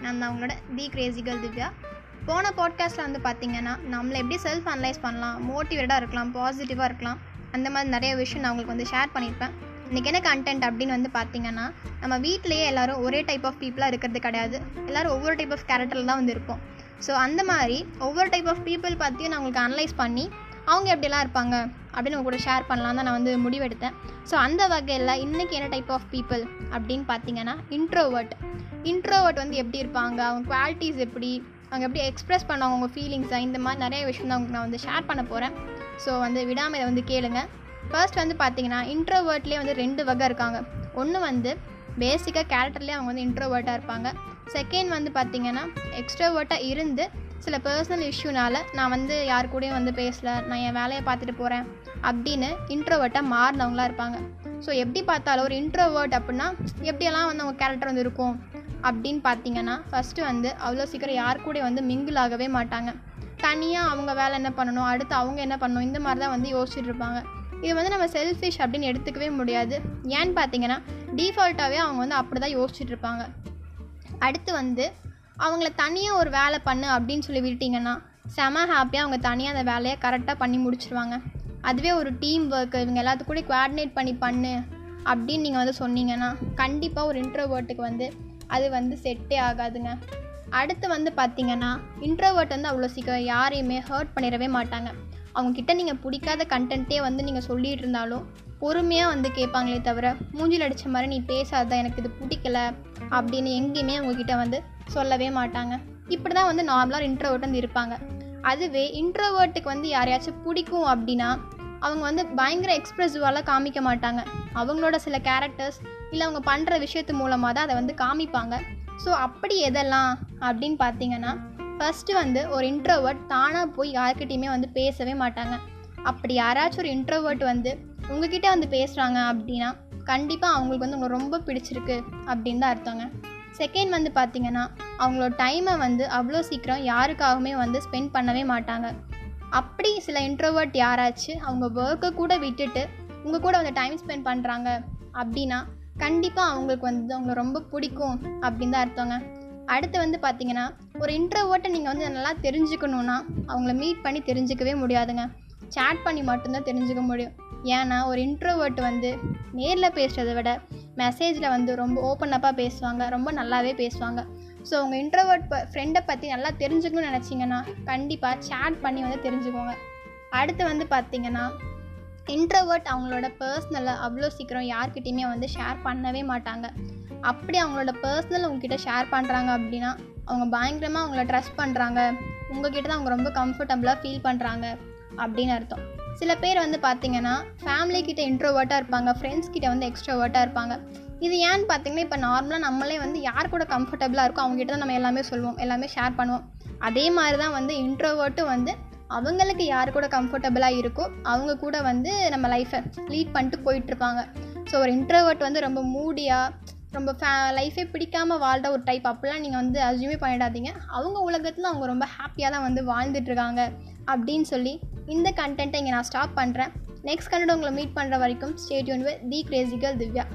நான் தான் உங்களோட தி கிரேசிகல் திவ்யா. போன பாட்காஸ்ட்டில் வந்து பார்த்தீங்கன்னா நம்மளை எப்படி செல்ஃப் அனலைஸ் பண்ணலாம் மோட்டிவேட்டாக இருக்கலாம் பாசிட்டிவாக இருக்கலாம் அந்த மாதிரி நிறைய விஷயம் நான் உங்களுக்கு வந்து ஷேர் பண்ணியிருப்பேன் இன்றைக்கி என்ன கண்டென்ட் அப்படின்னு வந்து பார்த்தீங்கன்னா நம்ம வீட்டிலேயே எல்லாரும் ஒரே டைப் ஆஃப் பீப்புளாக இருக்கிறது கிடையாது. எல்லோரும் ஒவ்வொரு டைப் ஆஃப் கேரக்டரில் தான் வந்து இருப்போம். ஸோ அந்த மாதிரி ஒவ்வொரு டைப் ஆஃப் பீப்புள் பற்றியும் நான் உங்களுக்கு அனலைஸ் பண்ணி அவங்க எப்படிலாம் இருப்பாங்க அப்படின்னு உங்க கூட ஷேர் பண்ணலாம் தான் நான் வந்து முடிவெடுத்தேன். ஸோ அந்த வகையில் இன்றைக்கி என்ன டைப் ஆஃப் பீப்புள் அப்படின்னு பார்த்தீங்கன்னா இன்ட்ரோவர்ட் இன்ட்ரோவர்ட் வந்து எப்படி இருப்பாங்க? அவங்க குவாலிட்டிஸ் எப்படி? அவங்க எப்படி எக்ஸ்ப்ரெஸ் பண்ணுவாங்க அவங்க ஃபீலிங்ஸை இந்த மாதிரி நிறைய விஷயம் தான் உங்களுக்கு நான் வந்து ஷேர் பண்ண போகிறேன் ஸோ வந்து விடாமல் இதை வந்து கேளுங்க. ஃபர்ஸ்ட் வந்து பார்த்தீங்கன்னா இன்ட்ரோவர்ட்லேயே வந்து ரெண்டு வகை இருக்காங்க. ஒன்று வந்து பேசிக்காக கேரக்டர்லேயே அவங்க வந்து இன்ட்ரோவர்ட்டாக இருப்பாங்க. செகண்ட் வந்து பார்த்திங்கன்னா எக்ஸ்ட்ரோவர்ட்டாக இருந்து சில பர்சனல் இஷ்யூனால நான் வந்து யார் கூடயும் வந்து பேசல நான் என் வேலையை பார்த்துட்டு போகிறேன் அப்படின்னு இன்ட்ரோவர்ட்டாக மாறினவங்களாம் இருப்பாங்க. ஸோ எப்படி பார்த்தாலும் ஒரு இன்ட்ரோவர்ட் அப்படின்னா எப்படியெல்லாம் வந்து அவங்க கேரக்டர் வந்து இருக்கும் அப்படின்னு பார்த்தீங்கன்னா ஃபஸ்ட்டு வந்து அவ்வளோ சீக்கிரம் யார் கூட வந்து மிங்கிள் ஆகவே மாட்டாங்க. தனியாக அவங்க வேலை என்ன பண்ணணும் அடுத்து அவங்க என்ன பண்ணணும் இந்த மாதிரி தான் வந்து யோசிச்சுட்டு இருப்பாங்க. இது வந்து நம்ம செல்ஃபிஷ் அப்படின்னு எடுத்துக்கவே முடியாது. ஏன்னு பார்த்தீங்கன்னா டிஃபால்ட்டாகவே அவங்க வந்து அப்படி தான் யோசிச்சுட்டு இருப்பாங்க. அடுத்து வந்து அவங்கள தனியாக ஒரு வேலை பண்ணு அப்படின்னு சொல்லி விட்டிங்கன்னா செம ஹாப்பியாக அவங்க தனியாக அந்த வேலையை கரெக்டாக பண்ணி முடிச்சிருவாங்க. அதுவே ஒரு டீம் ஒர்க்கு இவங்க எல்லாத்துக்கூட கூட பண்ணி பண்ணு அப்படின்னு நீங்கள் வந்து சொன்னீங்கன்னா கண்டிப்பாக ஒரு இன்ட்ரோவேர்ட்டுக்கு வந்து அது வந்து செட்டே ஆகாதுங்க. அடுத்து வந்து பார்த்தீங்கன்னா இன்ட்ரோவேர்ட் வந்து அவ்வளோ சீக்கிரம் யாரையுமே ஹர்ட் பண்ணிடவே மாட்டாங்க. அவங்கக்கிட்ட நீங்கள் பிடிக்காத கண்டென்ட்டே வந்து நீங்கள் சொல்லிகிட்டு இருந்தாலும் பொறுமையாக வந்து கேட்பாங்களே தவிர மூஞ்சில் அடித்த மாதிரி நீ பேசாத எனக்கு இது பிடிக்கல அப்படின்னு எங்கேயுமே அவங்கக்கிட்ட வந்து சொல்லவே மாட்டாங்க. இப்படி தான் வந்து நார்மலாக இன்ட்ரோவர்ட் வந்து இருப்பாங்க. அதுவே இன்ட்ரோவர்ட்டுக்கு வந்து யாரையாச்சும் பிடிக்கும் அப்படின்னா அவங்க வந்து பயங்கர எக்ஸ்ப்ரெசிவாலாம் காமிக்க மாட்டாங்க. அவங்களோட சில கேரக்டர்ஸ் இல்லை அவங்க பண்ணுற விஷயத்து மூலமாக தான் அதை வந்து காமிப்பாங்க. ஸோ அப்படி எதெல்லாம் அப்படின்னு பார்த்தீங்கன்னா ஃபஸ்ட்டு வந்து ஒரு இன்ட்ரோவர்ட் தானாக போய் யார்கிட்டையுமே வந்து பேசவே மாட்டாங்க. அப்படி யாராச்சும் ஒரு இன்ட்ரோவர்ட் வந்து உங்ககிட்ட வந்து பேசுகிறாங்க அப்படின்னா கண்டிப்பாக அவங்களுக்கு வந்து உங்களை ரொம்ப பிடிச்சிருக்கு அப்படின்னு தான் அர்த்தங்க. செகண்ட் வந்து பார்த்தீங்கன்னா அவங்களோட டைமை வந்து அவ்வளோ சீக்கிரம் யாருக்காகவுமே வந்து ஸ்பெண்ட் பண்ணவே மாட்டாங்க. அப்படி சில இன்ட்ரோவர்ட் யாராச்சும் அவங்க ஒர்க்கை கூட விட்டுட்டு உங்கள் கூட வந்து டைம் ஸ்பெண்ட் பண்ணுறாங்க அப்படின்னா கண்டிப்பாக அவங்களுக்கு வந்து அவங்கள ரொம்ப பிடிக்கும் அப்படின்னு தான் அர்த்தங்க. அடுத்து வந்து பார்த்தீங்கன்னா ஒரு இன்ட்ரோவர்ட்டை நீங்கள் வந்து நல்லா தெரிஞ்சுக்கணுன்னா அவங்கள மீட் பண்ணி தெரிஞ்சுக்கவே முடியாதுங்க. சேட் பண்ணி மட்டும்தான் தெரிஞ்சுக்க முடியும். ஏன்னா ஒரு இன்ட்ரோவர்ட் வந்து நேரில் பேசுகிறத விட மெசேஜில் வந்து ரொம்ப ஓப்பன் அப்பாக பேசுவாங்க ரொம்ப நல்லாவே பேசுவாங்க. ஸோ உங்கள் இன்ட்ரோவர்ட் ப ஃப்ரெண்டை பற்றி நல்லா தெரிஞ்சுக்கணும்னு நினச்சிங்கன்னா கண்டிப்பாக சேட் பண்ணி வந்து தெரிஞ்சுக்கோங்க. அடுத்து வந்து பார்த்திங்கன்னா இன்ட்ரோவர்ட் அவங்களோட பர்சனலை அவ்வளோ சீக்கிரம் யார்கிட்டையுமே வந்து ஷேர் பண்ணவே மாட்டாங்க. அப்படி அவங்களோட பர்சனல் உங்ககிட்ட ஷேர் பண்ணுறாங்க அப்படின்னா அவங்க பயங்கரமாக அவங்கள ட்ரஸ்ட் பண்ணுறாங்க உங்ககிட்ட தான் அவங்க ரொம்ப கம்ஃபர்டபுளாக ஃபீல் பண்ணுறாங்க அப்படின்னு அர்த்தம். சில பேர் வந்து பார்த்தீங்கன்னா ஃபேமிலி கிட்ட இன்ட்ரோவர்ட்டாக இருப்பாங்க ஃப்ரெண்ட்ஸ் கிட்ட வந்து எக்ஸ்ட்ரோவர்ட்டாக இருப்பாங்க. இது ஏன்னு பார்த்தீங்கன்னா இப்போ நார்மலாக நம்மளே வந்து யார் கூட கம்ஃபர்டபுளாக இருக்கோ அவங்ககிட்ட தான் நம்ம எல்லாமே சொல்லுவோம் எல்லாமே ஷேர் பண்ணுவோம். அதே மாதிரி தான் வந்து இன்ட்ரோவர்ட்டும் வந்து அவங்களுக்கு யார் கூட கம்ஃபர்டபுளாக இருக்கோ அவங்க கூட வந்து நம்ம லைஃப்பை லீட் பண்ணிட்டு போயிட்டுருப்பாங்க. ஸோ ஒரு இன்ட்ரவர்ட் வந்து ரொம்ப மூடியாக ரொம்ப ஃபே லைஃபே பிடிக்காமல் வாழ்கிற ஒரு டைப் அப்படிலாம் நீங்கள் வந்து அசியூமே பண்ணிடாதீங்க. அவங்க உலகத்தில் அவங்க ரொம்ப ஹாப்பியாக தான் வந்து வாழ்ந்துட்டுருக்காங்க அப்படின்னு சொல்லி இந்த கண்டென்ட்டை இங்கே நான் ஸ்டாப் பண்ணுறேன் நெக்ஸ்ட் கண்டென்ட் உங்களை மீட் பண்ணுற வரைக்கும் ஸ்டேட்யூன் தி கிரேசிகல் திவ்யா